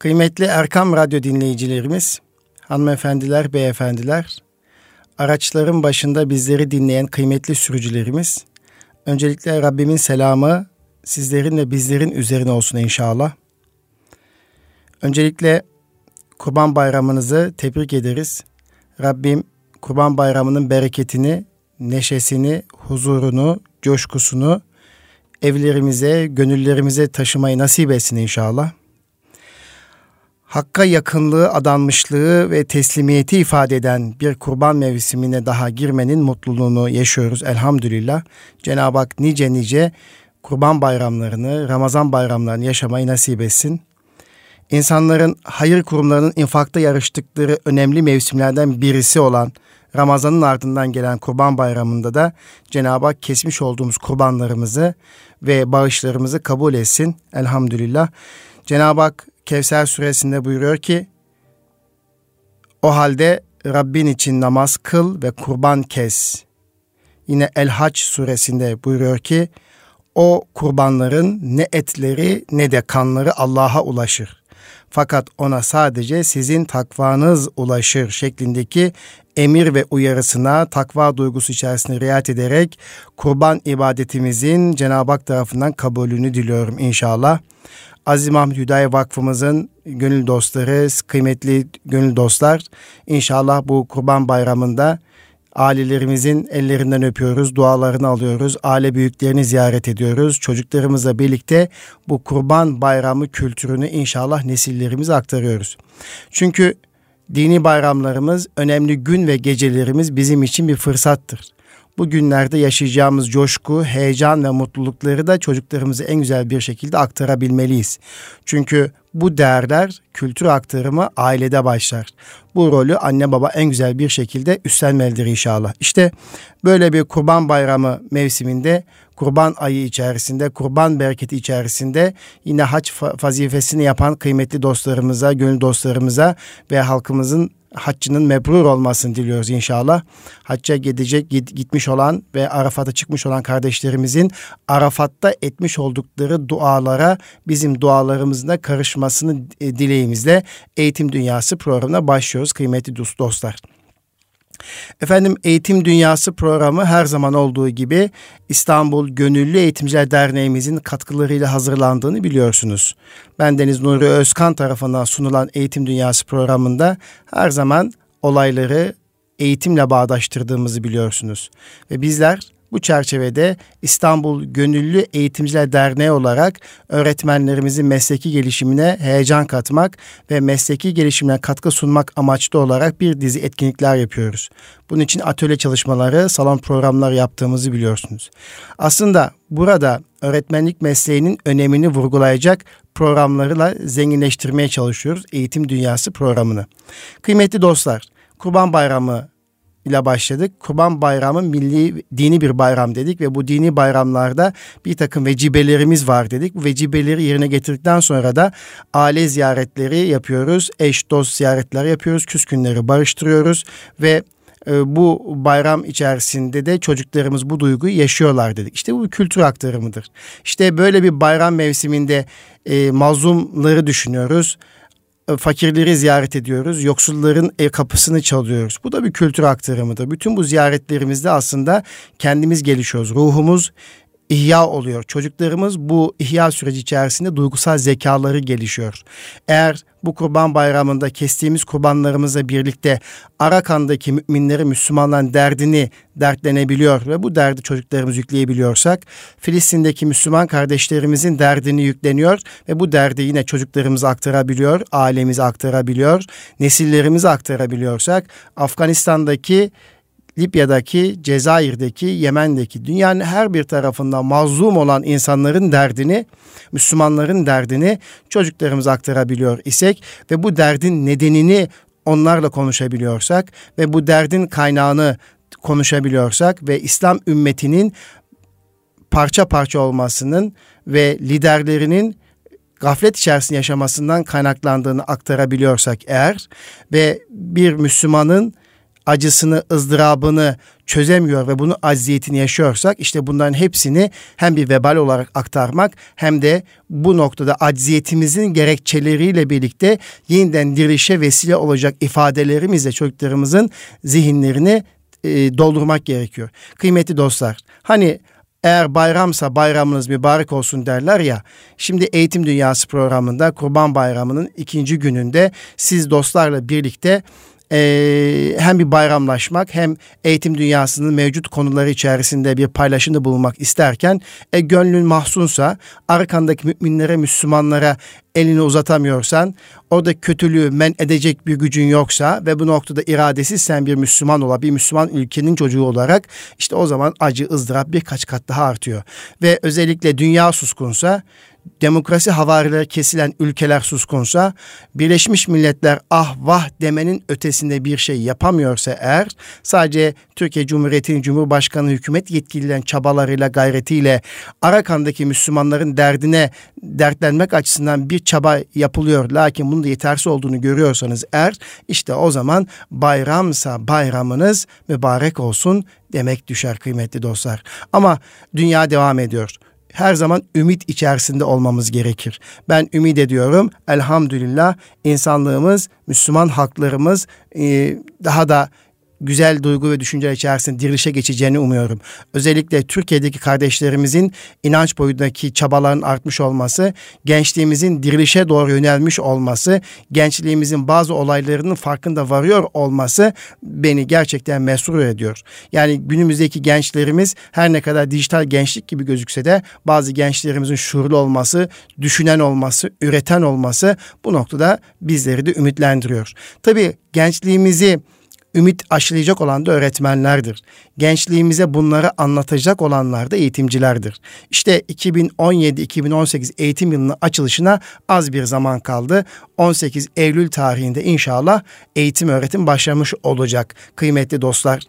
Kıymetli Erkam Radyo dinleyicilerimiz, hanımefendiler, beyefendiler, araçların başında bizleri dinleyen kıymetli sürücülerimiz, öncelikle Rabbimin selamı sizlerin ve bizlerin üzerine olsun inşallah. Öncelikle Kurban Bayramınızı tebrik ederiz. Rabbim Kurban Bayramı'nın bereketini, neşesini, huzurunu, coşkusunu evlerimize, gönüllerimize taşımayı nasip etsin inşallah. Hakka yakınlığı, adanmışlığı ve teslimiyeti ifade eden bir kurban mevsimine daha girmenin mutluluğunu yaşıyoruz elhamdülillah. Cenab-ı Hak nice nice kurban bayramlarını, Ramazan bayramlarını yaşamayı nasip etsin. İnsanların hayır kurumlarının infakta yarıştıkları önemli mevsimlerden birisi olan Ramazan'ın ardından gelen Kurban Bayramı'nda da Cenab-ı Hak kesmiş olduğumuz kurbanlarımızı ve bağışlarımızı kabul etsin. Elhamdülillah. Cenab-ı Hak Kevser suresinde buyuruyor ki o halde Rabbin için namaz kıl ve kurban kes. Yine El-Hac suresinde buyuruyor ki o kurbanların ne etleri ne de kanları Allah'a ulaşır. Fakat ona sadece sizin takvanız ulaşır şeklindeki emir ve uyarısına takva duygusu içerisinde riayet ederek kurban ibadetimizin Cenab-ı Hak tarafından kabulünü diliyorum inşallah. Aziz Mahmut Hüdayi Vakfımızın gönül dostları, kıymetli gönül dostlar inşallah bu kurban bayramında Ailelerimizin ellerinden öpüyoruz, dualarını alıyoruz, aile büyüklerini ziyaret ediyoruz. Çocuklarımızla birlikte bu kurban bayramı kültürünü inşallah nesillerimize aktarıyoruz. Çünkü dini bayramlarımız, önemli gün ve gecelerimiz bizim için bir fırsattır. Bu günlerde yaşayacağımız coşku, heyecan ve mutlulukları da çocuklarımıza en güzel bir şekilde aktarabilmeliyiz. Çünkü bu değerler kültür aktarımı ailede başlar. Bu rolü anne baba en güzel bir şekilde üstlenmelidir inşallah. İşte böyle bir kurban bayramı mevsiminde kurban ayı içerisinde, kurban bereketi içerisinde yine haç fazifesini yapan kıymetli dostlarımıza, gönül dostlarımıza ve halkımızın haccının mebrur olmasını diliyoruz inşallah. Hacca gidecek, gitmiş olan ve Arafat'a çıkmış olan kardeşlerimizin Arafat'ta etmiş oldukları dualara bizim dualarımızın da karışmasını e, dileğimizle Eğitim Dünyası programına başlıyoruz kıymetli dostlar. Efendim Eğitim Dünyası programı her zaman olduğu gibi İstanbul Gönüllü Eğitimciler Derneğimizin katkılarıyla hazırlandığını biliyorsunuz. Ben Deniz Nuri Özkan tarafından sunulan Eğitim Dünyası programında her zaman olayları eğitimle bağdaştırdığımızı biliyorsunuz. Ve bizler bu çerçevede İstanbul Gönüllü Eğitimciler Derneği olarak öğretmenlerimizin mesleki gelişimine heyecan katmak ve mesleki gelişimine katkı sunmak amaçlı olarak bir dizi etkinlikler yapıyoruz. Bunun için atölye çalışmaları, salon programlar yaptığımızı biliyorsunuz. Aslında burada öğretmenlik mesleğinin önemini vurgulayacak programlarla zenginleştirmeye çalışıyoruz eğitim dünyası programını. Kıymetli dostlar, Kurban Bayramı ile başladık. Kurban Bayramı milli dini bir bayram dedik ve bu dini bayramlarda bir takım vecibelerimiz var dedik. Bu vecibeleri yerine getirdikten sonra da aile ziyaretleri yapıyoruz. Eş dost ziyaretler yapıyoruz. Küskünleri barıştırıyoruz ve e, bu bayram içerisinde de çocuklarımız bu duyguyu yaşıyorlar dedik. İşte bu bir kültür aktarımıdır. İşte böyle bir bayram mevsiminde e, mazlumları düşünüyoruz fakirleri ziyaret ediyoruz. Yoksulların ev kapısını çalıyoruz. Bu da bir kültür aktarımıdır. Bütün bu ziyaretlerimizde aslında kendimiz gelişiyoruz. Ruhumuz ihya oluyor. Çocuklarımız bu ihya süreci içerisinde duygusal zekaları gelişiyor. Eğer bu kurban bayramında kestiğimiz kurbanlarımızla birlikte Arakan'daki müminleri Müslümanların derdini dertlenebiliyor ve bu derdi çocuklarımız yükleyebiliyorsak Filistin'deki Müslüman kardeşlerimizin derdini yükleniyor ve bu derdi yine çocuklarımıza aktarabiliyor, ailemize aktarabiliyor, nesillerimize aktarabiliyorsak Afganistan'daki Libya'daki, Cezayir'deki, Yemen'deki dünyanın her bir tarafında mazlum olan insanların derdini, Müslümanların derdini çocuklarımıza aktarabiliyor isek ve bu derdin nedenini onlarla konuşabiliyorsak ve bu derdin kaynağını konuşabiliyorsak ve İslam ümmetinin parça parça olmasının ve liderlerinin gaflet içerisinde yaşamasından kaynaklandığını aktarabiliyorsak eğer ve bir Müslümanın acısını, ızdırabını çözemiyor ve bunu acziyetini yaşıyorsak işte bunların hepsini hem bir vebal olarak aktarmak hem de bu noktada acziyetimizin gerekçeleriyle birlikte yeniden dirilişe vesile olacak ifadelerimizle çocuklarımızın zihinlerini e, doldurmak gerekiyor. Kıymetli dostlar hani eğer bayramsa bayramınız mübarek olsun derler ya. Şimdi Eğitim Dünyası programında Kurban Bayramı'nın ikinci gününde siz dostlarla birlikte e, hem bir bayramlaşmak hem eğitim dünyasının mevcut konuları içerisinde bir paylaşımda bulunmak isterken e, gönlün mahsunsa arkandaki müminlere, Müslümanlara elini uzatamıyorsan, orada kötülüğü men edecek bir gücün yoksa ve bu noktada iradesiz sen bir Müslüman ola, bir Müslüman ülkenin çocuğu olarak işte o zaman acı, ızdırap birkaç kat daha artıyor. Ve özellikle dünya suskunsa demokrasi havarileri kesilen ülkeler suskunsa, Birleşmiş Milletler ah vah demenin ötesinde bir şey yapamıyorsa eğer, sadece Türkiye Cumhuriyeti'nin Cumhurbaşkanı hükümet yetkililerin çabalarıyla, gayretiyle Arakan'daki Müslümanların derdine dertlenmek açısından bir çaba yapılıyor. Lakin bunun da yetersiz olduğunu görüyorsanız eğer, işte o zaman bayramsa bayramınız mübarek olsun demek düşer kıymetli dostlar. Ama dünya devam ediyor her zaman ümit içerisinde olmamız gerekir. Ben ümit ediyorum. Elhamdülillah insanlığımız, Müslüman haklarımız daha da güzel duygu ve düşünceler içerisinde dirilişe geçeceğini umuyorum. Özellikle Türkiye'deki kardeşlerimizin inanç boyundaki çabaların artmış olması, gençliğimizin dirilişe doğru yönelmiş olması, gençliğimizin bazı olaylarının farkında varıyor olması beni gerçekten mesrur ediyor. Yani günümüzdeki gençlerimiz her ne kadar dijital gençlik gibi gözükse de bazı gençlerimizin şuurlu olması, düşünen olması, üreten olması bu noktada bizleri de ümitlendiriyor. Tabii gençliğimizi ümit aşılayacak olan da öğretmenlerdir. Gençliğimize bunları anlatacak olanlar da eğitimcilerdir. İşte 2017-2018 eğitim yılının açılışına az bir zaman kaldı. 18 Eylül tarihinde inşallah eğitim öğretim başlamış olacak kıymetli dostlar.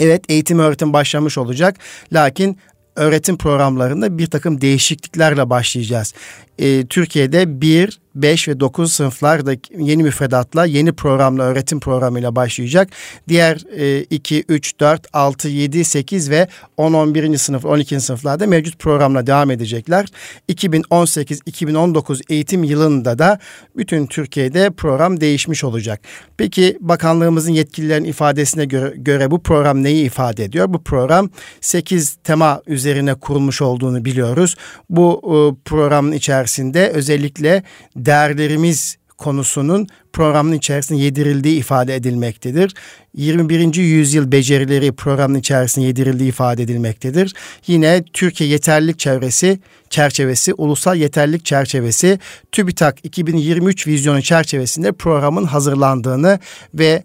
Evet eğitim öğretim başlamış olacak. Lakin öğretim programlarında bir takım değişikliklerle başlayacağız. Ee, Türkiye'de bir 5 ve 9 sınıflarda yeni müfredatla, yeni programla, öğretim programıyla başlayacak. Diğer e, 2, 3, 4, 6, 7, 8 ve 10, 11. sınıf, 12. sınıflarda mevcut programla devam edecekler. 2018-2019 eğitim yılında da bütün Türkiye'de program değişmiş olacak. Peki bakanlığımızın yetkililerin ifadesine göre, göre bu program neyi ifade ediyor? Bu program 8 tema üzerine kurulmuş olduğunu biliyoruz. Bu e, programın içerisinde özellikle değerlerimiz konusunun programın içerisinde yedirildiği ifade edilmektedir. 21. yüzyıl becerileri programın içerisinde yedirildiği ifade edilmektedir. Yine Türkiye Yeterlilik Çevresi çerçevesi, ulusal yeterlilik çerçevesi TÜBİTAK 2023 vizyonu çerçevesinde programın hazırlandığını ve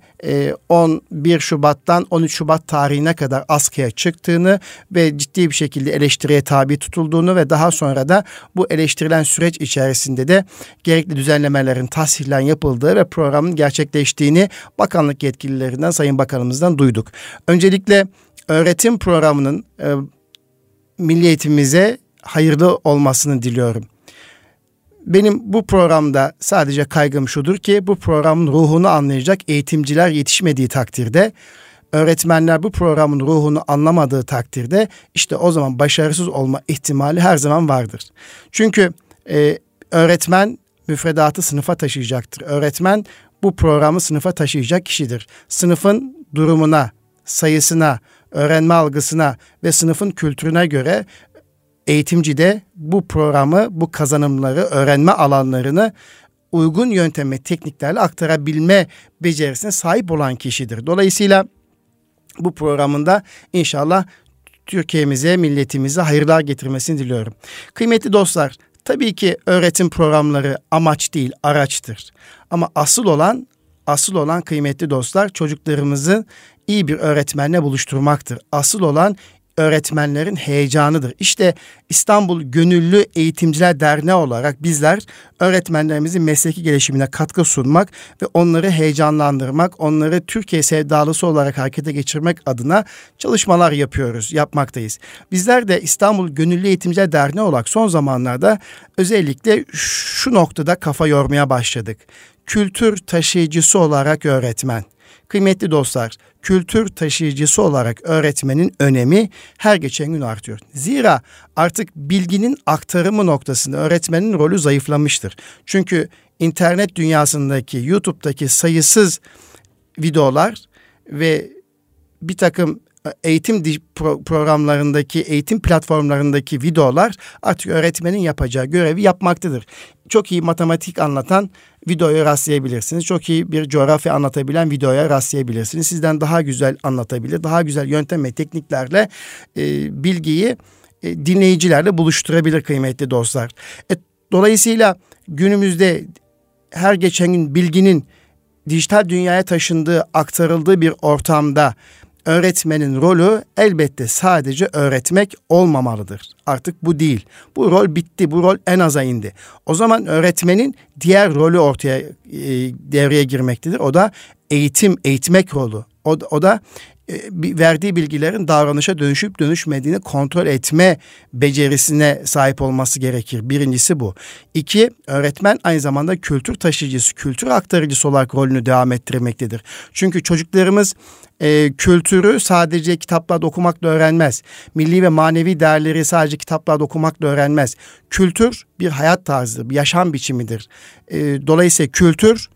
11 e, Şubat'tan 13 Şubat tarihine kadar askıya çıktığını ve ciddi bir şekilde eleştiriye tabi tutulduğunu ve daha sonra da bu eleştirilen süreç içerisinde de gerekli düzenlemelerin tahsilen yapıldığı ve programın gerçekleştiğini bakanlık yetkililerinden Sayın Bakanımızdan duyduk. Öncelikle öğretim programının e, milli eğitimimize hayırlı olmasını diliyorum. Benim bu programda sadece kaygım şudur ki bu programın ruhunu anlayacak eğitimciler yetişmediği takdirde öğretmenler bu programın ruhunu anlamadığı takdirde işte o zaman başarısız olma ihtimali her zaman vardır. Çünkü e, öğretmen müfredatı sınıfa taşıyacaktır. Öğretmen bu programı sınıfa taşıyacak kişidir. Sınıfın durumuna, sayısına, öğrenme algısına ve sınıfın kültürüne göre eğitimci de bu programı, bu kazanımları, öğrenme alanlarını uygun yöntem tekniklerle aktarabilme becerisine sahip olan kişidir. Dolayısıyla bu programında inşallah Türkiye'mize, milletimize hayırlar getirmesini diliyorum. Kıymetli dostlar, tabii ki öğretim programları amaç değil, araçtır. Ama asıl olan asıl olan kıymetli dostlar çocuklarımızı iyi bir öğretmenle buluşturmaktır. Asıl olan öğretmenlerin heyecanıdır. İşte İstanbul Gönüllü Eğitimciler Derneği olarak bizler öğretmenlerimizin mesleki gelişimine katkı sunmak ve onları heyecanlandırmak, onları Türkiye sevdalısı olarak harekete geçirmek adına çalışmalar yapıyoruz, yapmaktayız. Bizler de İstanbul Gönüllü Eğitimciler Derneği olarak son zamanlarda özellikle şu noktada kafa yormaya başladık. Kültür taşıyıcısı olarak öğretmen Kıymetli dostlar, kültür taşıyıcısı olarak öğretmenin önemi her geçen gün artıyor. Zira artık bilginin aktarımı noktasında öğretmenin rolü zayıflamıştır. Çünkü internet dünyasındaki, YouTube'daki sayısız videolar ve bir takım eğitim programlarındaki, eğitim platformlarındaki videolar artık öğretmenin yapacağı görevi yapmaktadır. Çok iyi matematik anlatan videoya rastlayabilirsiniz. Çok iyi bir coğrafya anlatabilen videoya rastlayabilirsiniz. Sizden daha güzel anlatabilir, daha güzel yöntem ve tekniklerle e, bilgiyi e, dinleyicilerle buluşturabilir kıymetli dostlar. E, dolayısıyla günümüzde her geçen gün bilginin dijital dünyaya taşındığı, aktarıldığı bir ortamda öğretmenin rolü elbette sadece öğretmek olmamalıdır. Artık bu değil. Bu rol bitti. Bu rol en aza indi. O zaman öğretmenin diğer rolü ortaya e, devreye girmektedir. O da eğitim, eğitmek rolü. O, o da verdiği bilgilerin davranışa dönüşüp dönüşmediğini kontrol etme becerisine sahip olması gerekir. Birincisi bu. İki, öğretmen aynı zamanda kültür taşıyıcısı, kültür aktarıcısı olarak rolünü devam ettirmektedir. Çünkü çocuklarımız e, kültürü sadece kitaplarda okumakla öğrenmez. Milli ve manevi değerleri sadece kitaplarda okumakla öğrenmez. Kültür bir hayat tarzıdır, bir yaşam biçimidir. E, dolayısıyla kültür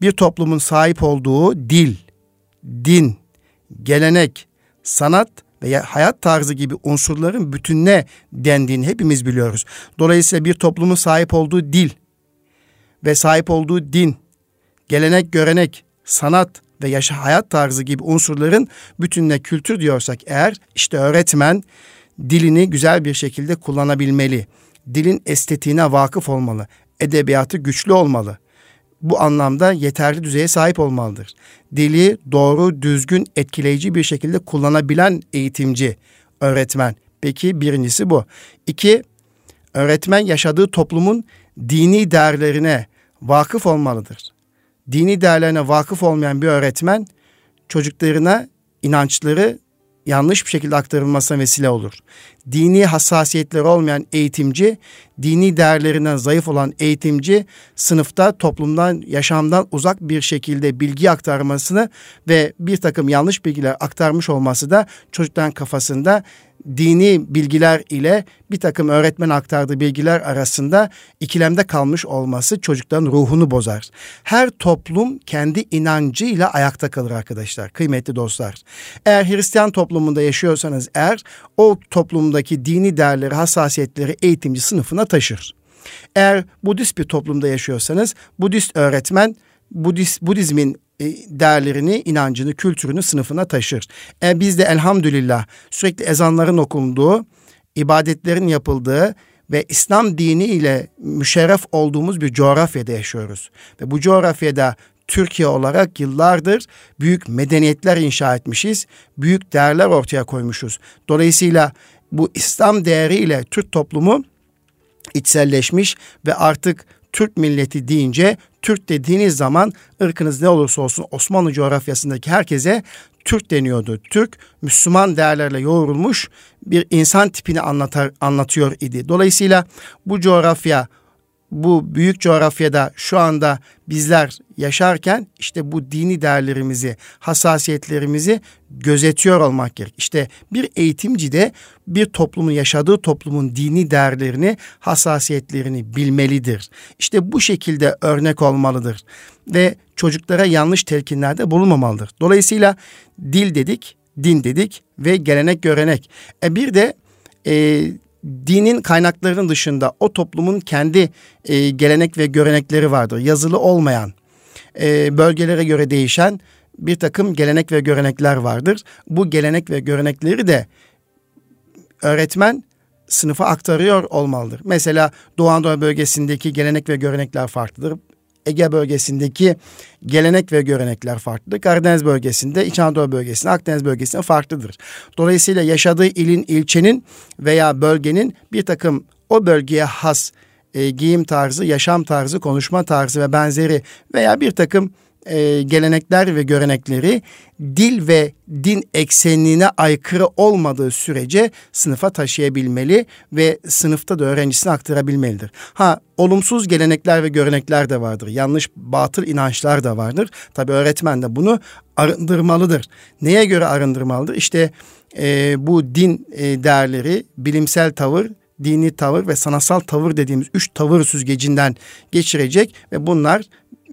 bir toplumun sahip olduğu dil, din, gelenek, sanat ve hayat tarzı gibi unsurların bütününe dendiğini hepimiz biliyoruz. Dolayısıyla bir toplumun sahip olduğu dil ve sahip olduğu din, gelenek, görenek, sanat ve yaşa hayat tarzı gibi unsurların bütününe kültür diyorsak eğer işte öğretmen dilini güzel bir şekilde kullanabilmeli. Dilin estetiğine vakıf olmalı. Edebiyatı güçlü olmalı bu anlamda yeterli düzeye sahip olmalıdır. Dili doğru, düzgün, etkileyici bir şekilde kullanabilen eğitimci, öğretmen. Peki birincisi bu. İki, öğretmen yaşadığı toplumun dini değerlerine vakıf olmalıdır. Dini değerlerine vakıf olmayan bir öğretmen çocuklarına inançları yanlış bir şekilde aktarılmasına vesile olur. Dini hassasiyetleri olmayan eğitimci, dini değerlerinden zayıf olan eğitimci sınıfta toplumdan, yaşamdan uzak bir şekilde bilgi aktarmasını ve bir takım yanlış bilgiler aktarmış olması da çocukların kafasında dini bilgiler ile bir takım öğretmen aktardığı bilgiler arasında ikilemde kalmış olması çocukların ruhunu bozar. Her toplum kendi inancıyla ayakta kalır arkadaşlar, kıymetli dostlar. Eğer Hristiyan toplumunda yaşıyorsanız eğer o toplumdaki dini değerleri, hassasiyetleri eğitimci sınıfına taşır. Eğer Budist bir toplumda yaşıyorsanız Budist öğretmen Budist, Budizmin e, değerlerini, inancını, kültürünü sınıfına taşır. E biz de elhamdülillah sürekli ezanların okunduğu, ibadetlerin yapıldığı ve İslam dini ile müşerref olduğumuz bir coğrafyada yaşıyoruz. Ve bu coğrafyada Türkiye olarak yıllardır büyük medeniyetler inşa etmişiz, büyük değerler ortaya koymuşuz. Dolayısıyla bu İslam değeriyle Türk toplumu içselleşmiş ve artık Türk milleti deyince Türk dediğiniz zaman ırkınız ne olursa olsun Osmanlı coğrafyasındaki herkese Türk deniyordu. Türk Müslüman değerlerle yoğrulmuş bir insan tipini anlatar, anlatıyor idi. Dolayısıyla bu coğrafya bu büyük coğrafyada şu anda bizler yaşarken işte bu dini değerlerimizi, hassasiyetlerimizi gözetiyor olmak gerek. İşte bir eğitimci de bir toplumun yaşadığı toplumun dini değerlerini, hassasiyetlerini bilmelidir. İşte bu şekilde örnek olmalıdır ve çocuklara yanlış telkinlerde bulunmamalıdır. Dolayısıyla dil dedik, din dedik ve gelenek görenek. E bir de e, dinin kaynaklarının dışında o toplumun kendi e, gelenek ve görenekleri vardır. Yazılı olmayan, e, bölgelere göre değişen bir takım gelenek ve görenekler vardır. Bu gelenek ve görenekleri de öğretmen sınıfa aktarıyor olmalıdır. Mesela Doğu Anadolu bölgesindeki gelenek ve görenekler farklıdır. Ege bölgesindeki gelenek ve görenekler farklı. Karadeniz bölgesinde, İç Anadolu bölgesinde, Akdeniz bölgesinde farklıdır. Dolayısıyla yaşadığı ilin, ilçenin veya bölgenin bir takım o bölgeye has e, giyim tarzı, yaşam tarzı, konuşma tarzı ve benzeri veya bir takım e, gelenekler ve görenekleri dil ve din eksenine aykırı olmadığı sürece sınıfa taşıyabilmeli ve sınıfta da öğrencisine aktarabilmelidir. Ha olumsuz gelenekler ve görenekler de vardır. Yanlış batıl inançlar da vardır. Tabi öğretmen de bunu arındırmalıdır. Neye göre arındırmalıdır? İşte e, bu din e, değerleri, bilimsel tavır, dini tavır ve sanatsal tavır dediğimiz üç tavır süzgecinden geçirecek ve bunlar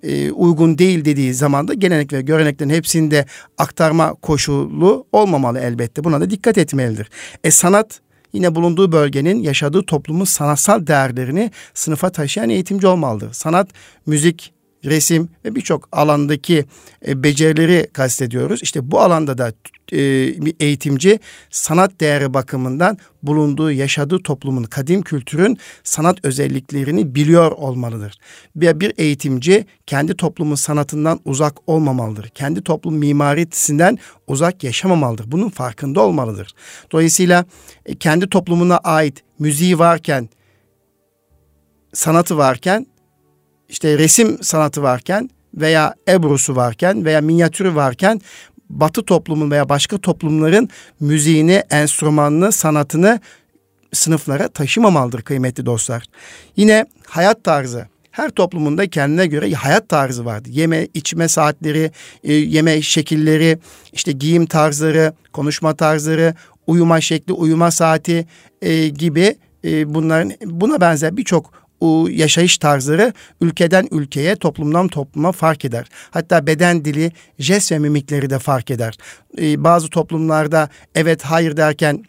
e, uygun değil dediği zaman da gelenek ve göreneklerin hepsinde aktarma koşulu olmamalı elbette. Buna da dikkat etmelidir. E sanat yine bulunduğu bölgenin yaşadığı toplumun sanatsal değerlerini sınıfa taşıyan eğitimci olmalıdır. Sanat, müzik, resim ve birçok alandaki e, becerileri kastediyoruz. İşte bu alanda da e, bir eğitimci sanat değeri bakımından bulunduğu, yaşadığı toplumun, kadim kültürün sanat özelliklerini biliyor olmalıdır. Bir eğitimci kendi toplumun sanatından uzak olmamalıdır. Kendi toplum mimarisinden uzak yaşamamalıdır. Bunun farkında olmalıdır. Dolayısıyla e, kendi toplumuna ait müziği varken, sanatı varken işte resim sanatı varken veya ebrusu varken veya minyatürü varken Batı toplumun veya başka toplumların müziğini, enstrümanını, sanatını sınıflara taşımamalıdır kıymetli dostlar. Yine hayat tarzı. Her toplumunda kendine göre hayat tarzı vardı. Yeme, içme saatleri, e, yeme şekilleri, işte giyim tarzları, konuşma tarzları, uyuma şekli, uyuma saati e, gibi e, bunların buna benzer birçok yaşayış tarzları ülkeden ülkeye, toplumdan topluma fark eder. Hatta beden dili, jest ve mimikleri de fark eder. Ee, bazı toplumlarda evet hayır derken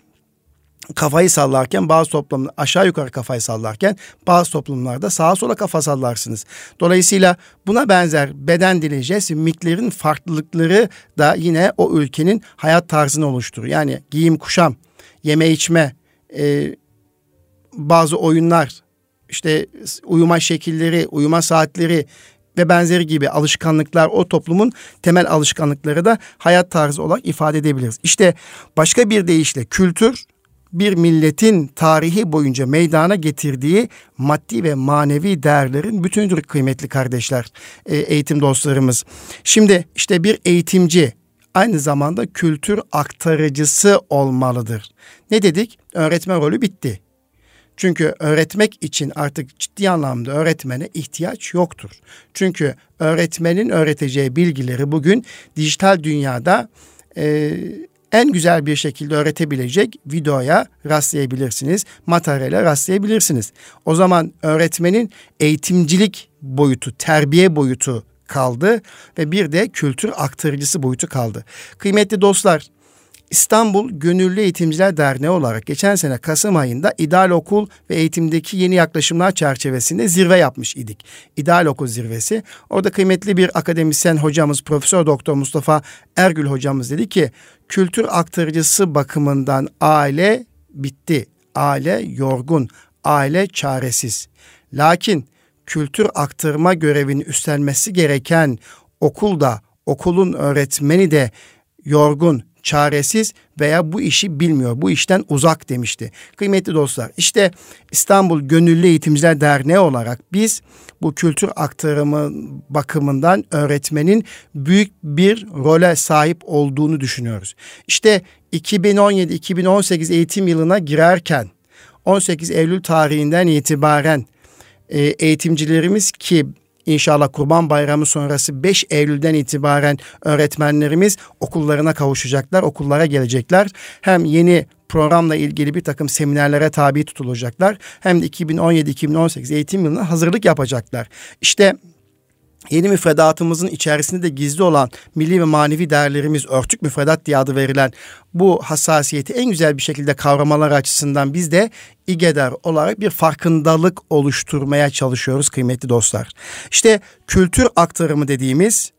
kafayı sallarken bazı toplumlar aşağı yukarı kafayı sallarken bazı toplumlarda sağa sola kafa sallarsınız. Dolayısıyla buna benzer beden dili, jest, mimiklerin farklılıkları da yine o ülkenin hayat tarzını oluşturur. Yani giyim, kuşam, yeme içme, e, bazı oyunlar, işte uyuma şekilleri, uyuma saatleri ve benzeri gibi alışkanlıklar o toplumun temel alışkanlıkları da hayat tarzı olarak ifade edebiliriz. İşte başka bir deyişle kültür bir milletin tarihi boyunca meydana getirdiği maddi ve manevi değerlerin bütünüdür kıymetli kardeşler, e, eğitim dostlarımız. Şimdi işte bir eğitimci aynı zamanda kültür aktarıcısı olmalıdır. Ne dedik? Öğretmen rolü bitti. Çünkü öğretmek için artık ciddi anlamda öğretmene ihtiyaç yoktur. Çünkü öğretmenin öğreteceği bilgileri bugün dijital dünyada e, en güzel bir şekilde öğretebilecek videoya rastlayabilirsiniz, materyale rastlayabilirsiniz. O zaman öğretmenin eğitimcilik boyutu, terbiye boyutu kaldı ve bir de kültür aktarıcısı boyutu kaldı. Kıymetli dostlar, İstanbul Gönüllü Eğitimciler Derneği olarak geçen sene Kasım ayında İdeal Okul ve eğitimdeki yeni yaklaşımlar çerçevesinde zirve yapmış idik. İdeal Okul zirvesi. Orada kıymetli bir akademisyen hocamız Profesör Doktor Mustafa Ergül hocamız dedi ki kültür aktarıcısı bakımından aile bitti. Aile yorgun, aile çaresiz. Lakin kültür aktarma görevini üstlenmesi gereken okulda, okulun öğretmeni de yorgun, çaresiz veya bu işi bilmiyor, bu işten uzak demişti. Kıymetli dostlar, işte İstanbul Gönüllü Eğitimciler Derneği olarak biz bu kültür aktarımı bakımından öğretmenin büyük bir role sahip olduğunu düşünüyoruz. İşte 2017-2018 eğitim yılına girerken 18 Eylül tarihinden itibaren e, eğitimcilerimiz ki İnşallah Kurban Bayramı sonrası 5 Eylül'den itibaren öğretmenlerimiz okullarına kavuşacaklar, okullara gelecekler. Hem yeni programla ilgili bir takım seminerlere tabi tutulacaklar. Hem de 2017-2018 eğitim yılına hazırlık yapacaklar. İşte Yeni müfredatımızın içerisinde de gizli olan milli ve manevi değerlerimiz örtük müfredat diye adı verilen bu hassasiyeti en güzel bir şekilde kavramalar açısından biz de İGEDER olarak bir farkındalık oluşturmaya çalışıyoruz kıymetli dostlar. İşte kültür aktarımı dediğimiz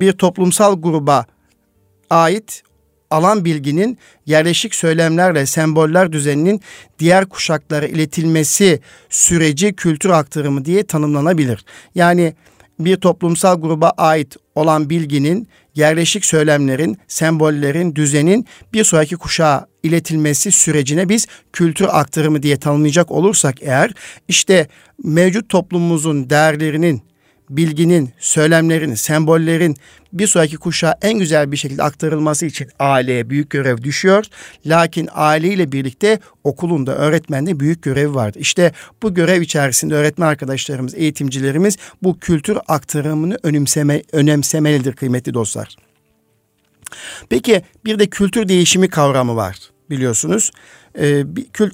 bir toplumsal gruba ait alan bilginin yerleşik söylemlerle semboller düzeninin diğer kuşaklara iletilmesi süreci kültür aktarımı diye tanımlanabilir. Yani bir toplumsal gruba ait olan bilginin, yerleşik söylemlerin, sembollerin, düzenin bir sonraki kuşağa iletilmesi sürecine biz kültür aktarımı diye tanımlayacak olursak eğer işte mevcut toplumumuzun değerlerinin bilginin, söylemlerin, sembollerin bir sonraki kuşağa en güzel bir şekilde aktarılması için aileye büyük görev düşüyor. Lakin aileyle birlikte okulun da öğretmende büyük görevi vardı. İşte bu görev içerisinde öğretmen arkadaşlarımız, eğitimcilerimiz bu kültür aktarımını önemseme, önemsemelidir kıymetli dostlar. Peki bir de kültür değişimi kavramı var biliyorsunuz. Ee,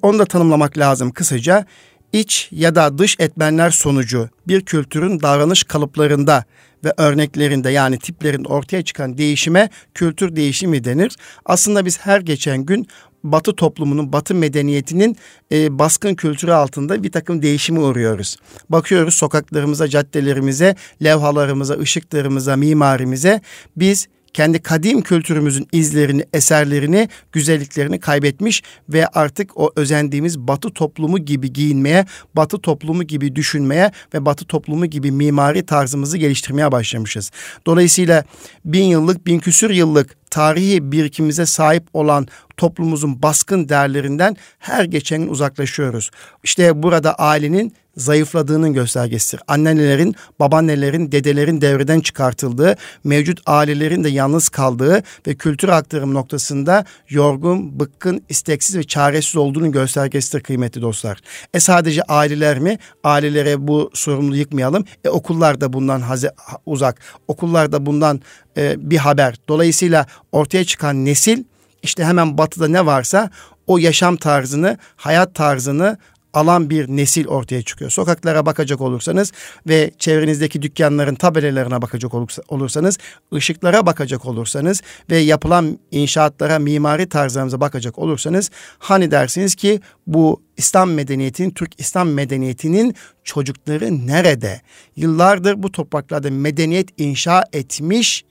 onu da tanımlamak lazım kısaca iç ya da dış etmenler sonucu bir kültürün davranış kalıplarında ve örneklerinde yani tiplerinde ortaya çıkan değişime kültür değişimi denir. Aslında biz her geçen gün Batı toplumunun, Batı medeniyetinin e, baskın kültürü altında bir takım değişimi uğruyoruz. Bakıyoruz sokaklarımıza, caddelerimize, levhalarımıza, ışıklarımıza, mimarimize. Biz kendi kadim kültürümüzün izlerini, eserlerini, güzelliklerini kaybetmiş ve artık o özendiğimiz batı toplumu gibi giyinmeye, batı toplumu gibi düşünmeye ve batı toplumu gibi mimari tarzımızı geliştirmeye başlamışız. Dolayısıyla bin yıllık, bin küsür yıllık tarihi birikimimize sahip olan toplumumuzun baskın değerlerinden her geçen gün uzaklaşıyoruz. İşte burada ailenin zayıfladığının göstergesidir. Annelerin, babaannelerin, dedelerin devreden çıkartıldığı, mevcut ailelerin de yalnız kaldığı ve kültür aktarım noktasında yorgun, bıkkın, isteksiz ve çaresiz olduğunun göstergesidir kıymetli dostlar. E sadece aileler mi? Ailelere bu sorumluluğu yıkmayalım. E okullar da bundan haze, uzak. Okullar da bundan e, bir haber. Dolayısıyla ortaya çıkan nesil işte hemen batıda ne varsa o yaşam tarzını, hayat tarzını alan bir nesil ortaya çıkıyor. Sokaklara bakacak olursanız ve çevrenizdeki dükkanların tabelalarına bakacak olursanız, ışıklara bakacak olursanız ve yapılan inşaatlara, mimari tarzlarımıza bakacak olursanız hani dersiniz ki bu İslam medeniyetinin, Türk İslam medeniyetinin çocukları nerede? Yıllardır bu topraklarda medeniyet inşa etmiş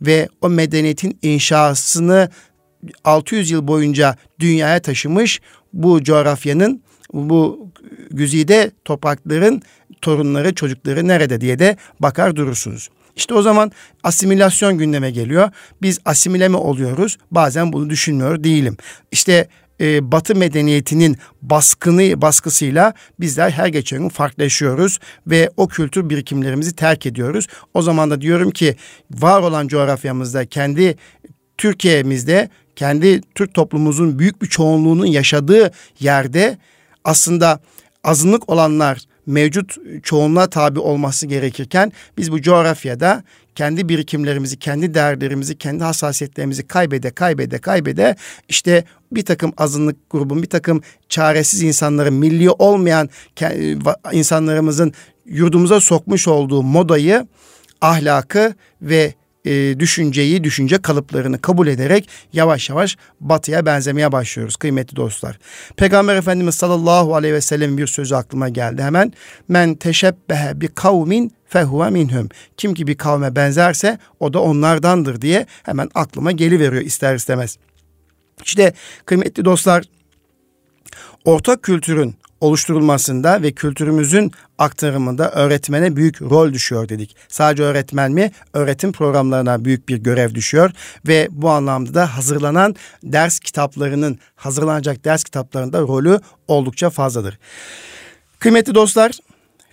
ve o medeniyetin inşasını 600 yıl boyunca dünyaya taşımış bu coğrafyanın bu güzide toprakların torunları, çocukları nerede diye de bakar durursunuz. İşte o zaman asimilasyon gündeme geliyor. Biz asimile mi oluyoruz? Bazen bunu düşünmüyor değilim. İşte e, Batı medeniyetinin baskını baskısıyla bizler her geçen gün farklılaşıyoruz ve o kültür birikimlerimizi terk ediyoruz. O zaman da diyorum ki var olan coğrafyamızda kendi Türkiye'mizde kendi Türk toplumumuzun büyük bir çoğunluğunun yaşadığı yerde aslında azınlık olanlar mevcut çoğunluğa tabi olması gerekirken biz bu coğrafyada kendi birikimlerimizi, kendi değerlerimizi, kendi hassasiyetlerimizi kaybede, kaybede, kaybede işte bir takım azınlık grubun, bir takım çaresiz insanların, milli olmayan insanlarımızın yurdumuza sokmuş olduğu modayı, ahlakı ve e, düşünceyi, düşünce kalıplarını kabul ederek yavaş yavaş batıya benzemeye başlıyoruz kıymetli dostlar. Peygamber Efendimiz sallallahu aleyhi ve sellem bir sözü aklıma geldi hemen. Men teşebbehe bi kavmin fehuve minhum. Kim ki bir kavme benzerse o da onlardandır diye hemen aklıma geliveriyor ister istemez. İşte kıymetli dostlar ortak kültürün oluşturulmasında ve kültürümüzün aktarımında öğretmene büyük rol düşüyor dedik. Sadece öğretmen mi? Öğretim programlarına büyük bir görev düşüyor ve bu anlamda da hazırlanan ders kitaplarının hazırlanacak ders kitaplarında rolü oldukça fazladır. Kıymetli dostlar,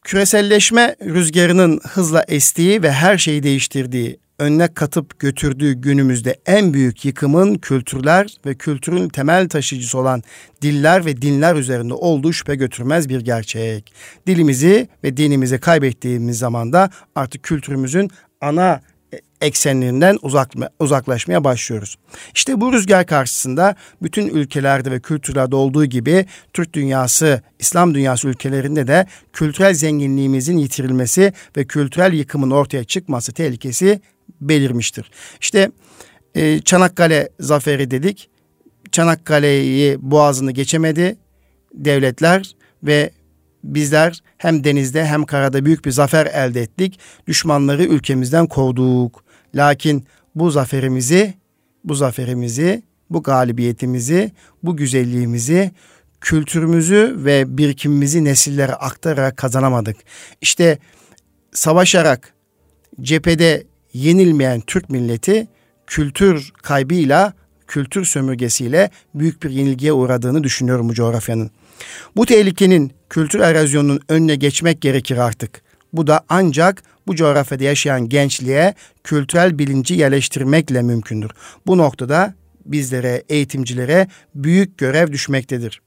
küreselleşme rüzgarının hızla estiği ve her şeyi değiştirdiği önüne katıp götürdüğü günümüzde en büyük yıkımın kültürler ve kültürün temel taşıyıcısı olan diller ve dinler üzerinde olduğu şüphe götürmez bir gerçek. Dilimizi ve dinimizi kaybettiğimiz zaman da artık kültürümüzün ana eksenlerinden uzaklaşmaya başlıyoruz. İşte bu rüzgar karşısında bütün ülkelerde ve kültürlerde olduğu gibi Türk dünyası, İslam dünyası ülkelerinde de kültürel zenginliğimizin yitirilmesi ve kültürel yıkımın ortaya çıkması tehlikesi belirmiştir. İşte e, Çanakkale zaferi dedik. Çanakkale'yi boğazını geçemedi devletler ve bizler hem denizde hem karada büyük bir zafer elde ettik. Düşmanları ülkemizden kovduk. Lakin bu zaferimizi, bu zaferimizi, bu galibiyetimizi, bu güzelliğimizi, kültürümüzü ve birikimimizi nesillere aktararak kazanamadık. İşte savaşarak cephede yenilmeyen Türk milleti kültür kaybıyla, kültür sömürgesiyle büyük bir yenilgiye uğradığını düşünüyorum bu coğrafyanın. Bu tehlikenin kültür erozyonunun önüne geçmek gerekir artık. Bu da ancak bu coğrafyada yaşayan gençliğe kültürel bilinci yerleştirmekle mümkündür. Bu noktada bizlere, eğitimcilere büyük görev düşmektedir.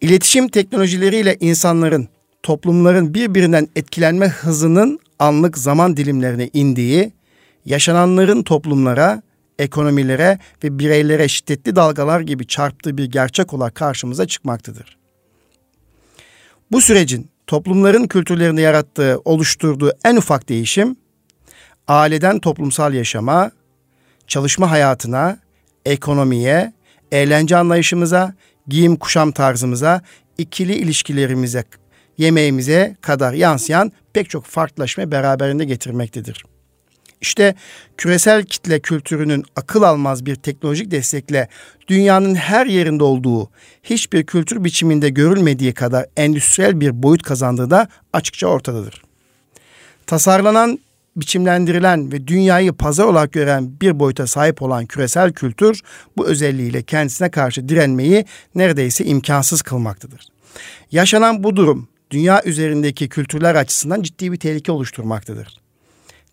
İletişim teknolojileriyle insanların, toplumların birbirinden etkilenme hızının anlık zaman dilimlerine indiği, yaşananların toplumlara, ekonomilere ve bireylere şiddetli dalgalar gibi çarptığı bir gerçek olarak karşımıza çıkmaktadır. Bu sürecin toplumların kültürlerini yarattığı, oluşturduğu en ufak değişim, aileden toplumsal yaşama, çalışma hayatına, ekonomiye, eğlence anlayışımıza, giyim kuşam tarzımıza, ikili ilişkilerimize, yemeğimize kadar yansıyan pek çok farklılaşma beraberinde getirmektedir. İşte küresel kitle kültürünün akıl almaz bir teknolojik destekle dünyanın her yerinde olduğu, hiçbir kültür biçiminde görülmediği kadar endüstriyel bir boyut kazandığı da açıkça ortadadır. Tasarlanan, biçimlendirilen ve dünyayı pazar olarak gören bir boyuta sahip olan küresel kültür bu özelliğiyle kendisine karşı direnmeyi neredeyse imkansız kılmaktadır. Yaşanan bu durum dünya üzerindeki kültürler açısından ciddi bir tehlike oluşturmaktadır.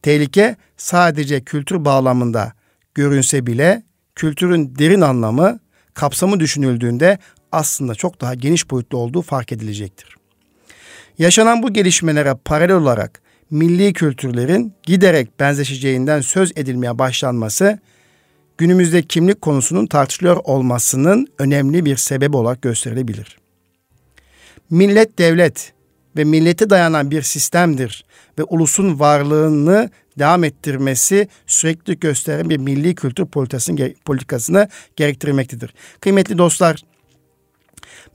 Tehlike sadece kültür bağlamında görünse bile kültürün derin anlamı, kapsamı düşünüldüğünde aslında çok daha geniş boyutlu olduğu fark edilecektir. Yaşanan bu gelişmelere paralel olarak milli kültürlerin giderek benzeşeceğinden söz edilmeye başlanması günümüzde kimlik konusunun tartışılıyor olmasının önemli bir sebebi olarak gösterilebilir. Millet devlet ve millete dayanan bir sistemdir ve ulusun varlığını devam ettirmesi sürekli gösteren bir milli kültür politikasını, politikasını gerektirmektedir. Kıymetli dostlar,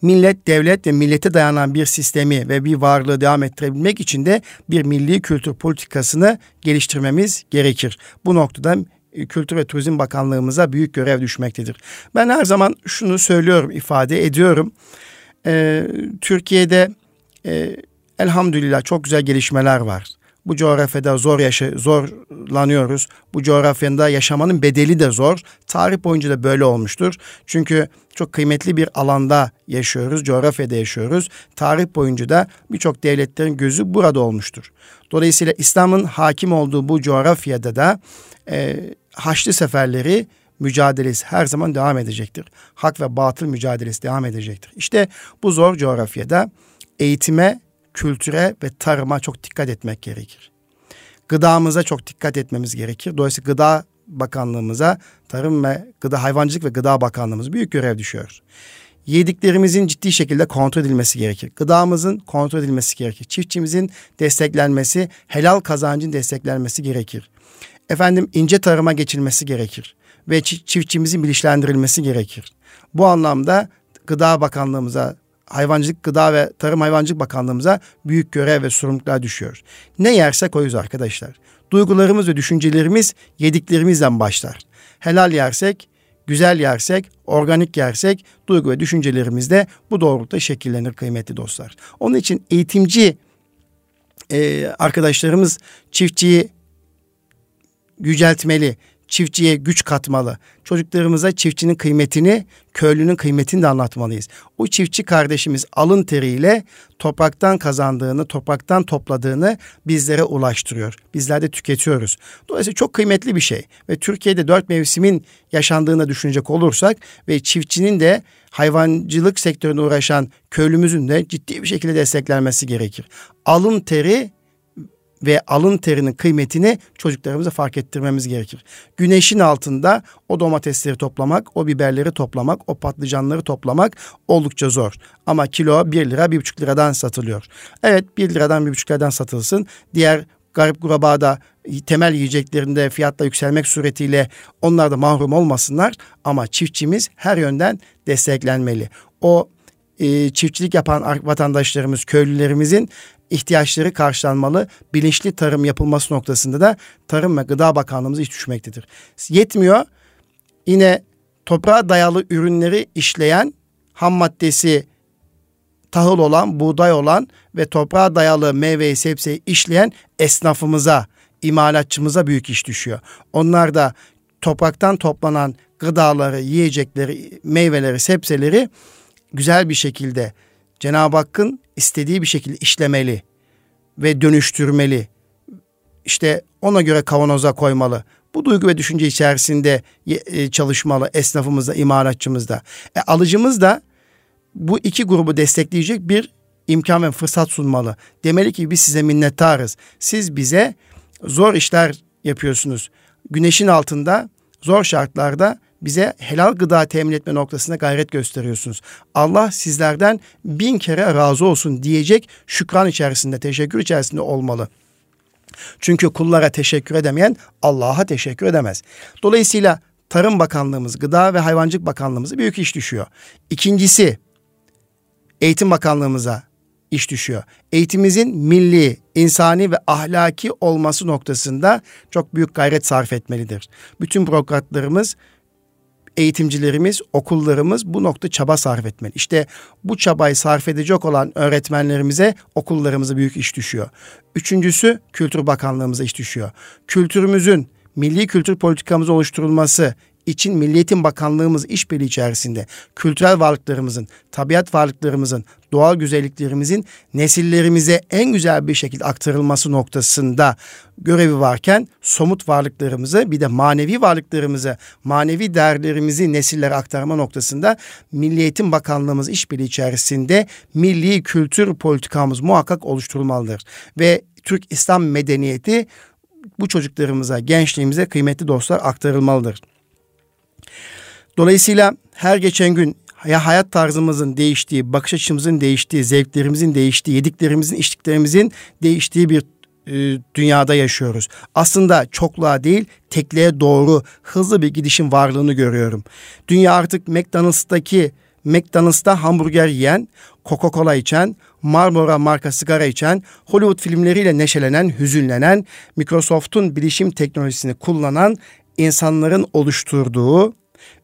millet, devlet ve millete dayanan bir sistemi ve bir varlığı devam ettirebilmek için de bir milli kültür politikasını geliştirmemiz gerekir. Bu noktada e, Kültür ve Turizm Bakanlığımıza büyük görev düşmektedir. Ben her zaman şunu söylüyorum, ifade ediyorum. Ee, Türkiye'de e, elhamdülillah çok güzel gelişmeler var. Bu coğrafyada zor yaşa zorlanıyoruz. Bu coğrafyada yaşamanın bedeli de zor. Tarih boyunca da böyle olmuştur. Çünkü çok kıymetli bir alanda yaşıyoruz, coğrafyada yaşıyoruz. Tarih boyunca da birçok devletlerin gözü burada olmuştur. Dolayısıyla İslam'ın hakim olduğu bu coğrafyada da e, Haçlı seferleri mücadelesi her zaman devam edecektir. Hak ve batıl mücadelesi devam edecektir. İşte bu zor coğrafyada eğitime kültüre ve tarıma çok dikkat etmek gerekir. Gıdamıza çok dikkat etmemiz gerekir. Dolayısıyla gıda bakanlığımıza tarım ve gıda hayvancılık ve gıda bakanlığımız büyük görev düşüyor. Yediklerimizin ciddi şekilde kontrol edilmesi gerekir. Gıdamızın kontrol edilmesi gerekir. Çiftçimizin desteklenmesi, helal kazancın desteklenmesi gerekir. Efendim ince tarıma geçilmesi gerekir ve çiftçimizin bilinçlendirilmesi gerekir. Bu anlamda Gıda Bakanlığımıza Hayvancılık, Gıda ve Tarım Hayvancılık Bakanlığımıza büyük görev ve sorumluluklar düşüyor. Ne yersek oyuz arkadaşlar. Duygularımız ve düşüncelerimiz yediklerimizden başlar. Helal yersek, güzel yersek, organik yersek duygu ve düşüncelerimiz de bu doğrultuda şekillenir kıymetli dostlar. Onun için eğitimci e, arkadaşlarımız çiftçiyi yüceltmeli, çiftçiye güç katmalı. Çocuklarımıza çiftçinin kıymetini, köylünün kıymetini de anlatmalıyız. O çiftçi kardeşimiz alın teriyle topraktan kazandığını, topraktan topladığını bizlere ulaştırıyor. Bizler de tüketiyoruz. Dolayısıyla çok kıymetli bir şey. Ve Türkiye'de dört mevsimin yaşandığını düşünecek olursak ve çiftçinin de hayvancılık sektöründe uğraşan köylümüzün de ciddi bir şekilde desteklenmesi gerekir. Alın teri ve alın terinin kıymetini çocuklarımıza fark ettirmemiz gerekir. Güneşin altında o domatesleri toplamak, o biberleri toplamak, o patlıcanları toplamak oldukça zor. Ama kilo 1 lira 1,5 liradan satılıyor. Evet 1 liradan 1,5 liradan satılsın. Diğer garip da temel yiyeceklerinde fiyatla yükselmek suretiyle onlar da mahrum olmasınlar. Ama çiftçimiz her yönden desteklenmeli. O e, çiftçilik yapan vatandaşlarımız, köylülerimizin ihtiyaçları karşılanmalı. Bilinçli tarım yapılması noktasında da Tarım ve Gıda Bakanlığımız iş düşmektedir. Yetmiyor. Yine toprağa dayalı ürünleri işleyen ham maddesi tahıl olan, buğday olan ve toprağa dayalı meyveyi, sebzeyi işleyen esnafımıza, imalatçımıza büyük iş düşüyor. Onlar da topraktan toplanan gıdaları, yiyecekleri, meyveleri, sebzeleri güzel bir şekilde Cenab-ı Hakk'ın istediği bir şekilde işlemeli. ve dönüştürmeli. İşte ona göre kavanoza koymalı. Bu duygu ve düşünce içerisinde e, çalışmalı esnafımızda, imalatçımızda. E, alıcımız da bu iki grubu destekleyecek bir imkan ve fırsat sunmalı. Demeli ki biz size minnettarız. Siz bize zor işler yapıyorsunuz. Güneşin altında zor şartlarda bize helal gıda temin etme noktasında gayret gösteriyorsunuz. Allah sizlerden bin kere razı olsun diyecek şükran içerisinde, teşekkür içerisinde olmalı. Çünkü kullara teşekkür edemeyen Allah'a teşekkür edemez. Dolayısıyla Tarım Bakanlığımız, Gıda ve Hayvancılık Bakanlığımıza büyük iş düşüyor. İkincisi Eğitim Bakanlığımıza iş düşüyor. Eğitimimizin milli, insani ve ahlaki olması noktasında çok büyük gayret sarf etmelidir. Bütün bürokratlarımız eğitimcilerimiz, okullarımız bu nokta çaba sarf etmeli. İşte bu çabayı sarf edecek olan öğretmenlerimize okullarımıza büyük iş düşüyor. Üçüncüsü Kültür Bakanlığımıza iş düşüyor. Kültürümüzün milli kültür politikamız oluşturulması, için Milliyetin Bakanlığımız işbirliği içerisinde kültürel varlıklarımızın, tabiat varlıklarımızın, doğal güzelliklerimizin nesillerimize en güzel bir şekilde aktarılması noktasında görevi varken somut varlıklarımızı bir de manevi varlıklarımızı, manevi değerlerimizi nesillere aktarma noktasında Milliyetin Bakanlığımız işbirliği içerisinde milli kültür politikamız muhakkak oluşturulmalıdır. Ve Türk İslam medeniyeti bu çocuklarımıza, gençliğimize kıymetli dostlar aktarılmalıdır. Dolayısıyla her geçen gün ya hayat tarzımızın değiştiği, bakış açımızın değiştiği, zevklerimizin değiştiği, yediklerimizin, içtiklerimizin değiştiği bir e, dünyada yaşıyoruz. Aslında çokluğa değil, tekliğe doğru hızlı bir gidişin varlığını görüyorum. Dünya artık McDonald's'taki McDonald's'ta hamburger yiyen, Coca-Cola içen, Marlboro marka sigara içen, Hollywood filmleriyle neşelenen, hüzünlenen, Microsoft'un bilişim teknolojisini kullanan insanların oluşturduğu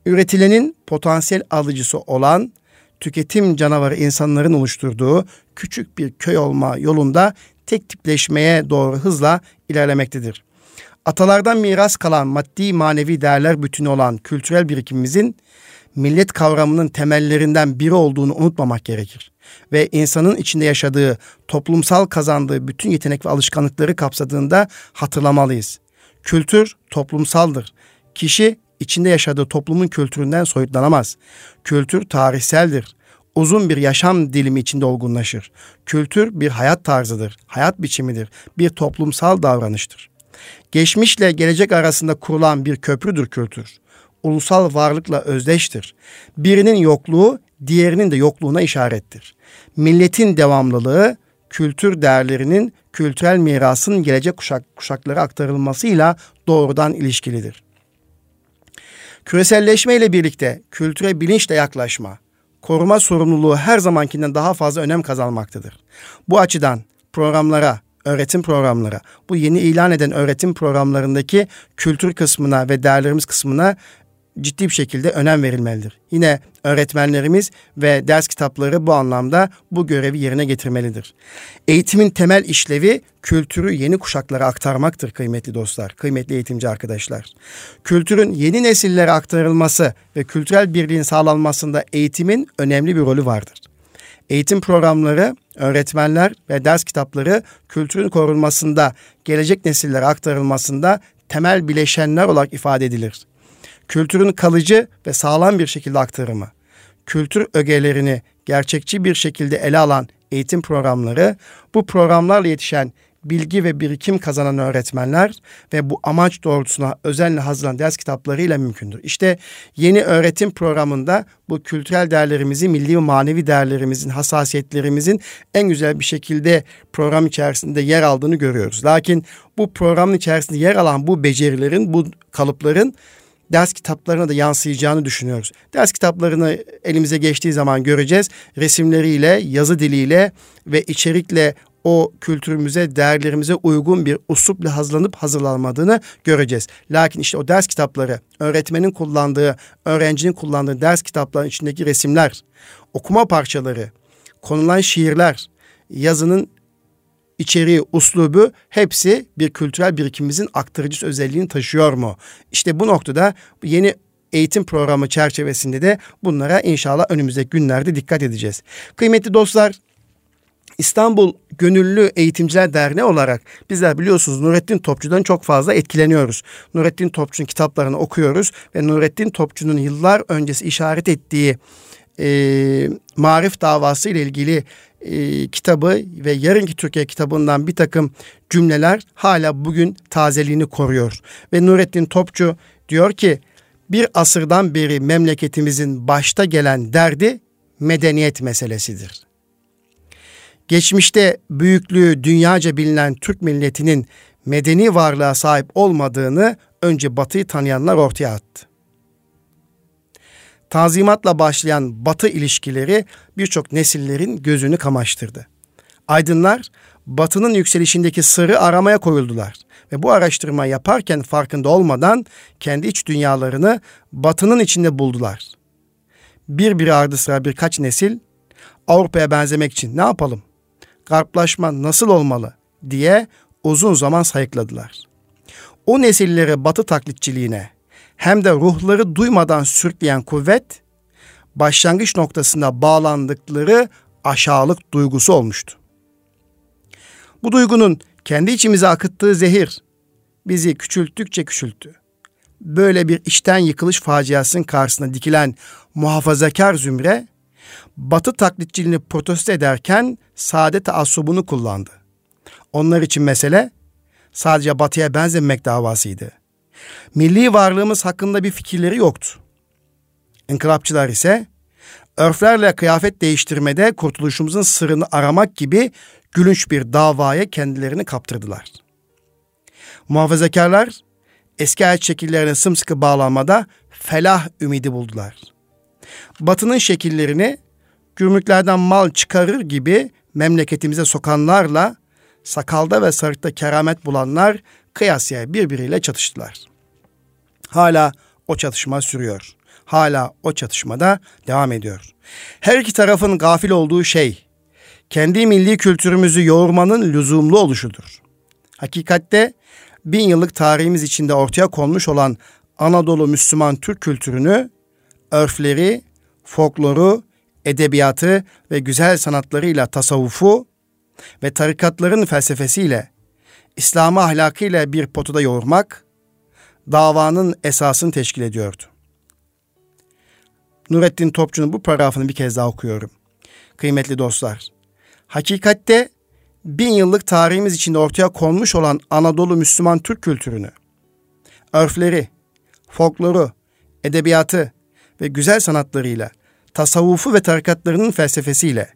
üretilenin potansiyel alıcısı olan tüketim canavarı insanların oluşturduğu küçük bir köy olma yolunda tek tipleşmeye doğru hızla ilerlemektedir. Atalardan miras kalan maddi manevi değerler bütünü olan kültürel birikimimizin millet kavramının temellerinden biri olduğunu unutmamak gerekir. Ve insanın içinde yaşadığı, toplumsal kazandığı bütün yetenek ve alışkanlıkları kapsadığında hatırlamalıyız. Kültür toplumsaldır. Kişi içinde yaşadığı toplumun kültüründen soyutlanamaz. Kültür tarihseldir. Uzun bir yaşam dilimi içinde olgunlaşır. Kültür bir hayat tarzıdır, hayat biçimidir, bir toplumsal davranıştır. Geçmişle gelecek arasında kurulan bir köprüdür kültür. Ulusal varlıkla özdeştir. Birinin yokluğu diğerinin de yokluğuna işarettir. Milletin devamlılığı kültür değerlerinin kültürel mirasın gelecek kuşak, kuşaklara aktarılmasıyla doğrudan ilişkilidir. Küreselleşme ile birlikte kültüre bilinçle yaklaşma, koruma sorumluluğu her zamankinden daha fazla önem kazanmaktadır. Bu açıdan programlara, öğretim programları, bu yeni ilan eden öğretim programlarındaki kültür kısmına ve değerlerimiz kısmına ciddi bir şekilde önem verilmelidir. Yine öğretmenlerimiz ve ders kitapları bu anlamda bu görevi yerine getirmelidir. Eğitimin temel işlevi kültürü yeni kuşaklara aktarmaktır kıymetli dostlar, kıymetli eğitimci arkadaşlar. Kültürün yeni nesillere aktarılması ve kültürel birliğin sağlanmasında eğitimin önemli bir rolü vardır. Eğitim programları, öğretmenler ve ders kitapları kültürün korunmasında, gelecek nesillere aktarılmasında temel bileşenler olarak ifade edilir kültürün kalıcı ve sağlam bir şekilde aktarımı, kültür ögelerini gerçekçi bir şekilde ele alan eğitim programları, bu programlarla yetişen bilgi ve birikim kazanan öğretmenler ve bu amaç doğrultusuna özenle hazırlanan ders kitaplarıyla mümkündür. İşte yeni öğretim programında bu kültürel değerlerimizi, milli ve manevi değerlerimizin, hassasiyetlerimizin en güzel bir şekilde program içerisinde yer aldığını görüyoruz. Lakin bu programın içerisinde yer alan bu becerilerin, bu kalıpların ders kitaplarına da yansıyacağını düşünüyoruz. Ders kitaplarını elimize geçtiği zaman göreceğiz. Resimleriyle, yazı diliyle ve içerikle o kültürümüze, değerlerimize uygun bir uslupla hazırlanıp hazırlanmadığını göreceğiz. Lakin işte o ders kitapları, öğretmenin kullandığı, öğrencinin kullandığı ders kitaplarının içindeki resimler, okuma parçaları, konulan şiirler, yazının içeriği, uslubu hepsi bir kültürel birikimimizin aktarıcı özelliğini taşıyor mu? İşte bu noktada yeni eğitim programı çerçevesinde de bunlara inşallah önümüzdeki günlerde dikkat edeceğiz. Kıymetli dostlar, İstanbul Gönüllü Eğitimciler Derneği olarak bizler biliyorsunuz Nurettin Topçu'dan çok fazla etkileniyoruz. Nurettin Topçu'nun kitaplarını okuyoruz ve Nurettin Topçu'nun yıllar öncesi işaret ettiği e, marif davası ile ilgili e, kitabı ve yarınki Türkiye kitabından bir takım cümleler hala bugün tazeliğini koruyor. Ve Nurettin Topçu diyor ki bir asırdan beri memleketimizin başta gelen derdi medeniyet meselesidir. Geçmişte büyüklüğü dünyaca bilinen Türk milletinin medeni varlığa sahip olmadığını önce Batı'yı tanıyanlar ortaya attı. Tazimatla başlayan Batı ilişkileri birçok nesillerin gözünü kamaştırdı. Aydınlar Batı'nın yükselişindeki sırrı aramaya koyuldular ve bu araştırma yaparken farkında olmadan kendi iç dünyalarını Batı'nın içinde buldular. Bir bir ardı sıra birkaç nesil Avrupa'ya benzemek için ne yapalım? Garplaşma nasıl olmalı diye uzun zaman sayıkladılar. O nesilleri Batı taklitçiliğine hem de ruhları duymadan sürükleyen kuvvet başlangıç noktasında bağlandıkları aşağılık duygusu olmuştu. Bu duygunun kendi içimize akıttığı zehir bizi küçülttükçe küçülttü. Böyle bir içten yıkılış faciasının karşısına dikilen muhafazakar zümre, batı taklitçiliğini protesto ederken saadet asubunu kullandı. Onlar için mesele sadece batıya benzemek davasıydı. Milli varlığımız hakkında bir fikirleri yoktu. İnkılapçılar ise örflerle kıyafet değiştirmede kurtuluşumuzun sırrını aramak gibi gülünç bir davaya kendilerini kaptırdılar. Muhafazakarlar eski hayat şekillerine sımsıkı bağlanmada felah ümidi buldular. Batının şekillerini gümrüklerden mal çıkarır gibi memleketimize sokanlarla sakalda ve sarıkta keramet bulanlar kıyasıya birbiriyle çatıştılar. Hala o çatışma sürüyor. Hala o çatışmada devam ediyor. Her iki tarafın gafil olduğu şey kendi milli kültürümüzü yoğurmanın lüzumlu oluşudur. Hakikatte bin yıllık tarihimiz içinde ortaya konmuş olan Anadolu Müslüman Türk kültürünü, örfleri, folkloru, edebiyatı ve güzel sanatlarıyla tasavvufu ve tarikatların felsefesiyle, İslam'ı ahlakıyla bir potuda yoğurmak, davanın esasını teşkil ediyordu. Nurettin Topçu'nun bu paragrafını bir kez daha okuyorum. Kıymetli dostlar, hakikatte bin yıllık tarihimiz içinde ortaya konmuş olan Anadolu Müslüman Türk kültürünü, örfleri, folkloru, edebiyatı ve güzel sanatlarıyla, tasavvufu ve tarikatlarının felsefesiyle,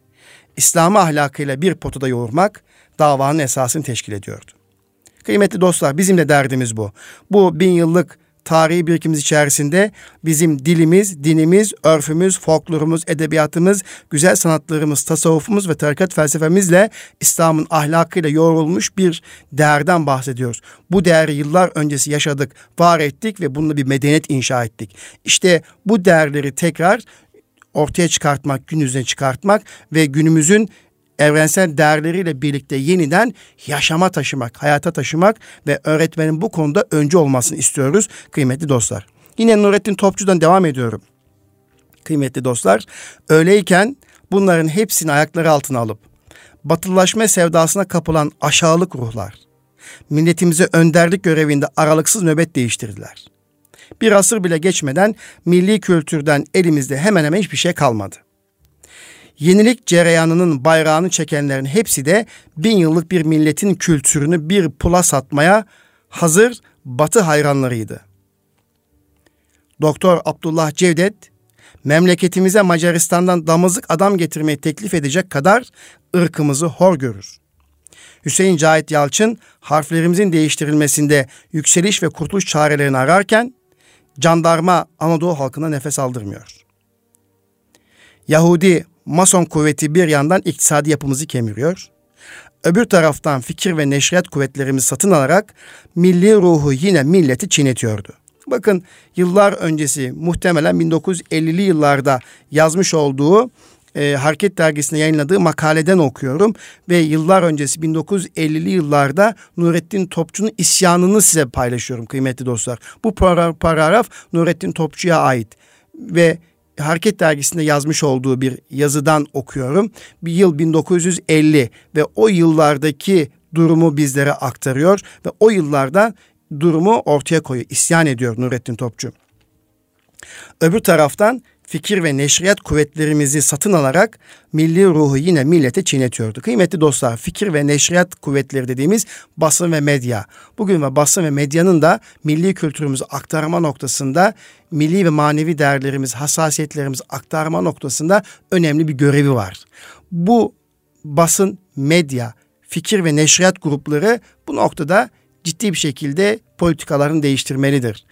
İslam'ı ahlakıyla bir potada yoğurmak davanın esasını teşkil ediyordu. Kıymetli dostlar bizim de derdimiz bu. Bu bin yıllık tarihi birikimiz içerisinde bizim dilimiz, dinimiz, örfümüz, folklorumuz, edebiyatımız, güzel sanatlarımız, tasavvufumuz ve tarikat felsefemizle İslam'ın ahlakıyla yoğrulmuş bir değerden bahsediyoruz. Bu değeri yıllar öncesi yaşadık, var ettik ve bununla bir medeniyet inşa ettik. İşte bu değerleri tekrar ortaya çıkartmak, gün yüzüne çıkartmak ve günümüzün evrensel değerleriyle birlikte yeniden yaşama taşımak, hayata taşımak ve öğretmenin bu konuda önce olmasını istiyoruz kıymetli dostlar. Yine Nurettin Topçu'dan devam ediyorum. Kıymetli dostlar, öyleyken bunların hepsini ayakları altına alıp batılılaşma sevdasına kapılan aşağılık ruhlar milletimize önderlik görevinde aralıksız nöbet değiştirdiler. Bir asır bile geçmeden milli kültürden elimizde hemen hemen hiçbir şey kalmadı yenilik cereyanının bayrağını çekenlerin hepsi de bin yıllık bir milletin kültürünü bir pula satmaya hazır batı hayranlarıydı. Doktor Abdullah Cevdet, memleketimize Macaristan'dan damızlık adam getirmeyi teklif edecek kadar ırkımızı hor görür. Hüseyin Cahit Yalçın harflerimizin değiştirilmesinde yükseliş ve kurtuluş çarelerini ararken jandarma Anadolu halkına nefes aldırmıyor. Yahudi Mason kuvveti bir yandan iktisadi yapımızı kemiriyor. Öbür taraftan fikir ve neşriyat kuvvetlerimizi satın alarak milli ruhu yine milleti çiğnetiyordu. Bakın yıllar öncesi muhtemelen 1950'li yıllarda yazmış olduğu e, Hareket Dergisi'nde yayınladığı makaleden okuyorum. Ve yıllar öncesi 1950'li yıllarda Nurettin Topçu'nun isyanını size paylaşıyorum kıymetli dostlar. Bu paragraf Nurettin Topçu'ya ait ve Hareket Dergisi'nde yazmış olduğu bir yazıdan okuyorum. Bir yıl 1950 ve o yıllardaki durumu bizlere aktarıyor ve o yıllarda durumu ortaya koyuyor. İsyan ediyor Nurettin Topçu. Öbür taraftan fikir ve neşriyat kuvvetlerimizi satın alarak milli ruhu yine millete çiğnetiyordu. Kıymetli dostlar fikir ve neşriyat kuvvetleri dediğimiz basın ve medya. Bugün ve basın ve medyanın da milli kültürümüzü aktarma noktasında milli ve manevi değerlerimiz, hassasiyetlerimiz aktarma noktasında önemli bir görevi var. Bu basın, medya, fikir ve neşriyat grupları bu noktada ciddi bir şekilde politikalarını değiştirmelidir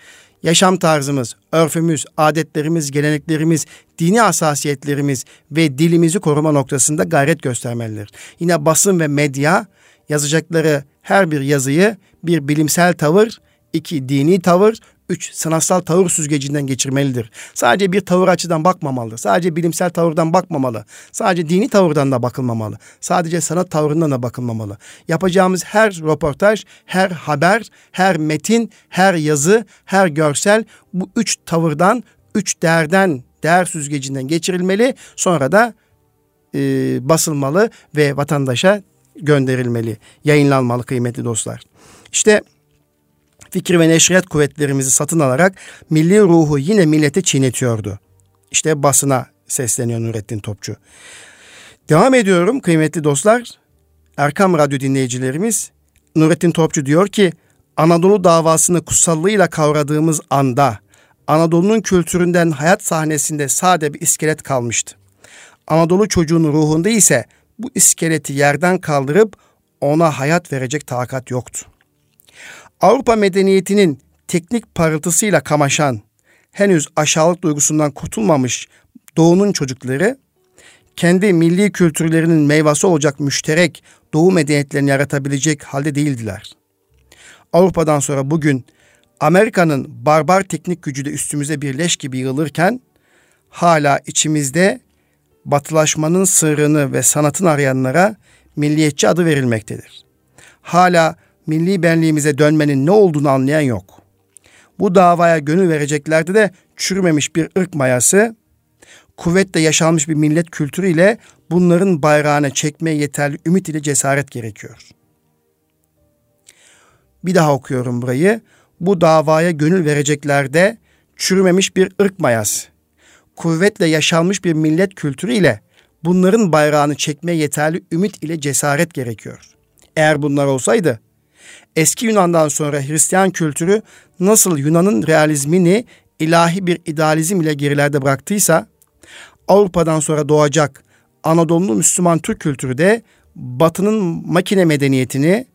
yaşam tarzımız, örfümüz, adetlerimiz, geleneklerimiz, dini hassasiyetlerimiz ve dilimizi koruma noktasında gayret göstermelidir. Yine basın ve medya yazacakları her bir yazıyı bir bilimsel tavır, iki dini tavır, üç sanatsal tavır süzgecinden geçirmelidir. Sadece bir tavır açıdan bakmamalı. Sadece bilimsel tavırdan bakmamalı. Sadece dini tavırdan da bakılmamalı. Sadece sanat tavrından da bakılmamalı. Yapacağımız her röportaj, her haber, her metin, her yazı, her görsel bu üç tavırdan, üç değerden, değer süzgecinden geçirilmeli. Sonra da e, basılmalı ve vatandaşa gönderilmeli, yayınlanmalı kıymetli dostlar. İşte fikir ve neşriyat kuvvetlerimizi satın alarak milli ruhu yine millete çiğnetiyordu. İşte basına sesleniyor Nurettin Topçu. Devam ediyorum kıymetli dostlar. Erkam Radyo dinleyicilerimiz Nurettin Topçu diyor ki Anadolu davasını kutsallığıyla kavradığımız anda Anadolu'nun kültüründen hayat sahnesinde sade bir iskelet kalmıştı. Anadolu çocuğunun ruhunda ise bu iskeleti yerden kaldırıp ona hayat verecek takat yoktu. Avrupa medeniyetinin teknik parıltısıyla kamaşan, henüz aşağılık duygusundan kurtulmamış doğunun çocukları, kendi milli kültürlerinin meyvesi olacak müşterek doğu medeniyetlerini yaratabilecek halde değildiler. Avrupa'dan sonra bugün Amerika'nın barbar teknik gücü de üstümüze bir leş gibi yığılırken hala içimizde batılaşmanın sırrını ve sanatın arayanlara milliyetçi adı verilmektedir. Hala milli benliğimize dönmenin ne olduğunu anlayan yok. Bu davaya gönül vereceklerde de çürümemiş bir ırk mayası, kuvvetle yaşanmış bir millet kültürüyle bunların bayrağına çekmeye yeterli ümit ile cesaret gerekiyor. Bir daha okuyorum burayı. Bu davaya gönül vereceklerde çürümemiş bir ırk mayası, kuvvetle yaşanmış bir millet kültürü ile bunların bayrağını çekmeye yeterli ümit ile cesaret gerekiyor. Eğer bunlar olsaydı eski Yunan'dan sonra Hristiyan kültürü nasıl Yunan'ın realizmini ilahi bir idealizm ile gerilerde bıraktıysa Avrupa'dan sonra doğacak Anadolu'nun Müslüman Türk kültürü de Batı'nın makine medeniyetini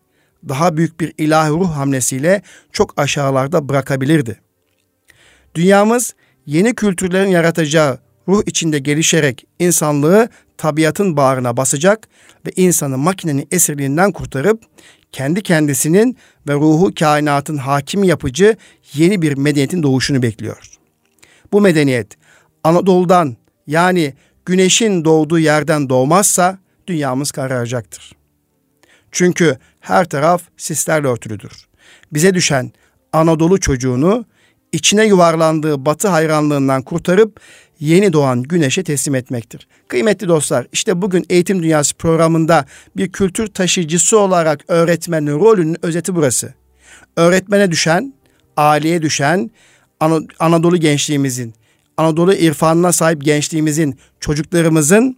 daha büyük bir ilahi ruh hamlesiyle çok aşağılarda bırakabilirdi. Dünyamız yeni kültürlerin yaratacağı ruh içinde gelişerek insanlığı tabiatın bağrına basacak ve insanı makinenin esirliğinden kurtarıp kendi kendisinin ve ruhu kainatın hakim yapıcı yeni bir medeniyetin doğuşunu bekliyor. Bu medeniyet Anadolu'dan yani güneşin doğduğu yerden doğmazsa dünyamız kararacaktır. Çünkü her taraf sislerle örtülüdür. Bize düşen Anadolu çocuğunu içine yuvarlandığı batı hayranlığından kurtarıp yeni doğan güneşe teslim etmektir. Kıymetli dostlar, işte bugün Eğitim Dünyası programında bir kültür taşıyıcısı olarak öğretmenin rolünün özeti burası. Öğretmene düşen, aileye düşen Anadolu gençliğimizin, Anadolu irfanına sahip gençliğimizin, çocuklarımızın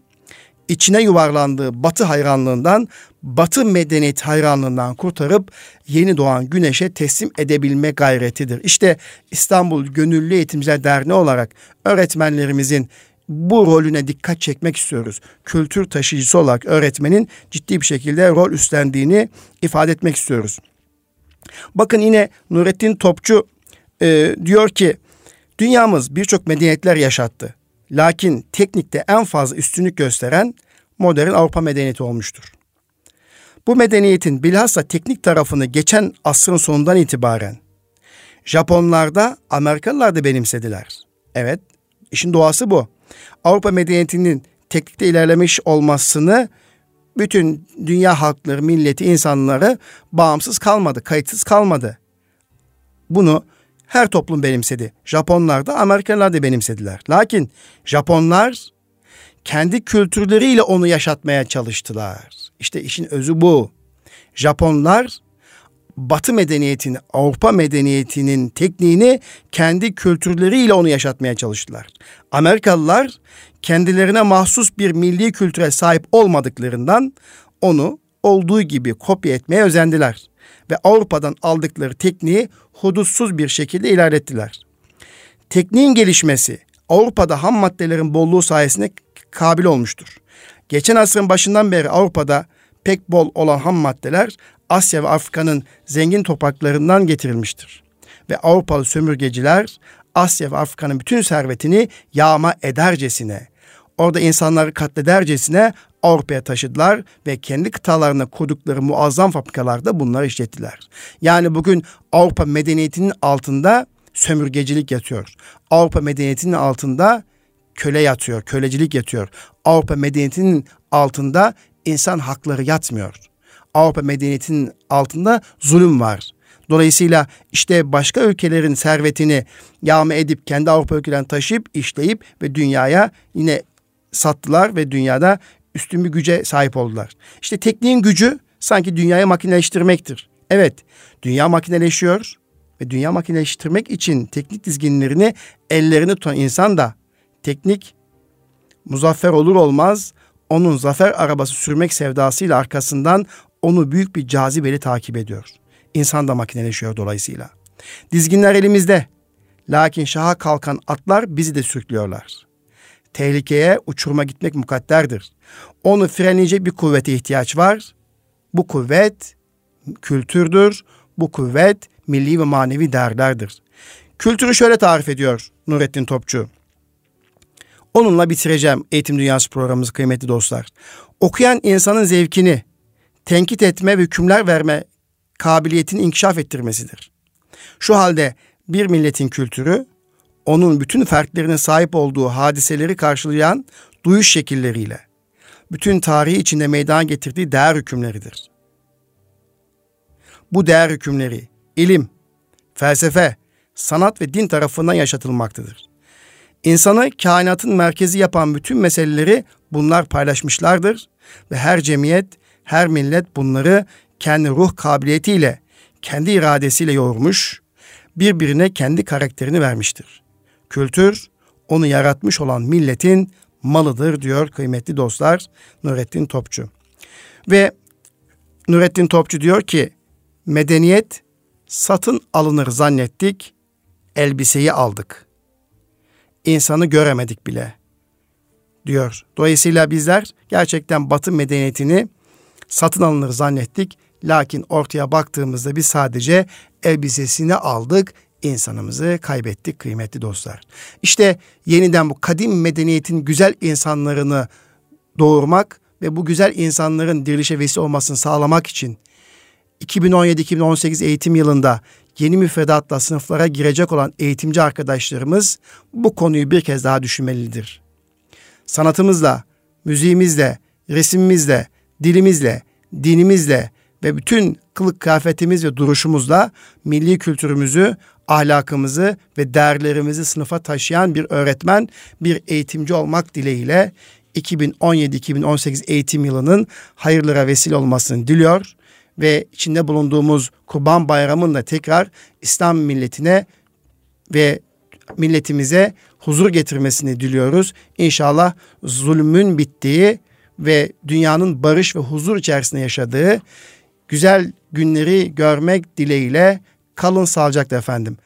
içine yuvarlandığı batı hayranlığından, batı medeniyet hayranlığından kurtarıp yeni doğan güneşe teslim edebilme gayretidir. İşte İstanbul Gönüllü Eğitimciler Derneği olarak öğretmenlerimizin bu rolüne dikkat çekmek istiyoruz. Kültür taşıyıcısı olarak öğretmenin ciddi bir şekilde rol üstlendiğini ifade etmek istiyoruz. Bakın yine Nurettin Topçu e, diyor ki dünyamız birçok medeniyetler yaşattı. Lakin teknikte en fazla üstünlük gösteren modern Avrupa medeniyeti olmuştur. Bu medeniyetin bilhassa teknik tarafını geçen asrın sonundan itibaren Japonlar da Amerikalılar da benimsediler. Evet, işin doğası bu. Avrupa medeniyetinin teknikte ilerlemiş olmasını bütün dünya halkları, milleti, insanları bağımsız kalmadı, kayıtsız kalmadı. Bunu her toplum benimsedi. Japonlar da Amerikalılar da benimsediler. Lakin Japonlar kendi kültürleriyle onu yaşatmaya çalıştılar. İşte işin özü bu. Japonlar Batı medeniyetini, Avrupa medeniyetinin tekniğini kendi kültürleriyle onu yaşatmaya çalıştılar. Amerikalılar kendilerine mahsus bir milli kültüre sahip olmadıklarından onu olduğu gibi kopya etmeye özendiler ve Avrupa'dan aldıkları tekniği hudutsuz bir şekilde ilerlettiler. Tekniğin gelişmesi Avrupa'da ham maddelerin bolluğu sayesinde kabil olmuştur. Geçen asrın başından beri Avrupa'da pek bol olan ham maddeler Asya ve Afrika'nın zengin topraklarından getirilmiştir. Ve Avrupalı sömürgeciler Asya ve Afrika'nın bütün servetini yağma edercesine, orada insanları katledercesine Avrupa'ya taşıdılar ve kendi kıtalarına kurdukları muazzam fabrikalarda bunları işlettiler. Yani bugün Avrupa medeniyetinin altında sömürgecilik yatıyor. Avrupa medeniyetinin altında köle yatıyor, kölecilik yatıyor. Avrupa medeniyetinin altında insan hakları yatmıyor. Avrupa medeniyetinin altında zulüm var. Dolayısıyla işte başka ülkelerin servetini yağma edip kendi Avrupa ülkelerine taşıyıp işleyip ve dünyaya yine sattılar ve dünyada üstün bir güce sahip oldular. İşte tekniğin gücü sanki dünyayı makineleştirmektir. Evet, dünya makineleşiyor ve dünya makineleştirmek için teknik dizginlerini ellerini tutan insan da teknik muzaffer olur olmaz onun zafer arabası sürmek sevdasıyla arkasından onu büyük bir cazibeli takip ediyor. İnsan da makineleşiyor dolayısıyla. Dizginler elimizde. Lakin şaha kalkan atlar bizi de sürüklüyorlar. Tehlikeye uçuruma gitmek mukadderdir. Onu frenleyecek bir kuvvete ihtiyaç var. Bu kuvvet kültürdür. Bu kuvvet milli ve manevi değerlerdir. Kültürü şöyle tarif ediyor Nurettin Topçu. Onunla bitireceğim Eğitim Dünyası programımızı kıymetli dostlar. Okuyan insanın zevkini tenkit etme ve hükümler verme kabiliyetini inkişaf ettirmesidir. Şu halde bir milletin kültürü onun bütün fertlerinin sahip olduğu hadiseleri karşılayan duyuş şekilleriyle bütün tarihi içinde meydana getirdiği değer hükümleridir. Bu değer hükümleri ilim, felsefe, sanat ve din tarafından yaşatılmaktadır. İnsanı kainatın merkezi yapan bütün meseleleri bunlar paylaşmışlardır ve her cemiyet, her millet bunları kendi ruh kabiliyetiyle, kendi iradesiyle yoğurmuş, birbirine kendi karakterini vermiştir. Kültür, onu yaratmış olan milletin malıdır diyor kıymetli dostlar Nurettin Topçu. Ve Nurettin Topçu diyor ki medeniyet satın alınır zannettik, elbiseyi aldık insanı göremedik bile diyor. Dolayısıyla bizler gerçekten Batı medeniyetini satın alınır zannettik. Lakin ortaya baktığımızda biz sadece elbisesini aldık, insanımızı kaybettik kıymetli dostlar. İşte yeniden bu kadim medeniyetin güzel insanlarını doğurmak ve bu güzel insanların dirilişe vesile olmasını sağlamak için 2017-2018 eğitim yılında yeni müfredatla sınıflara girecek olan eğitimci arkadaşlarımız bu konuyu bir kez daha düşünmelidir. Sanatımızla, müziğimizle, resimimizle, dilimizle, dinimizle ve bütün kılık kıyafetimiz ve duruşumuzla milli kültürümüzü, ahlakımızı ve değerlerimizi sınıfa taşıyan bir öğretmen, bir eğitimci olmak dileğiyle 2017-2018 eğitim yılının hayırlara vesile olmasını diliyor ve içinde bulunduğumuz Kurban Bayramı'nda tekrar İslam milletine ve milletimize huzur getirmesini diliyoruz. İnşallah zulmün bittiği ve dünyanın barış ve huzur içerisinde yaşadığı güzel günleri görmek dileğiyle kalın sağlıcakla efendim.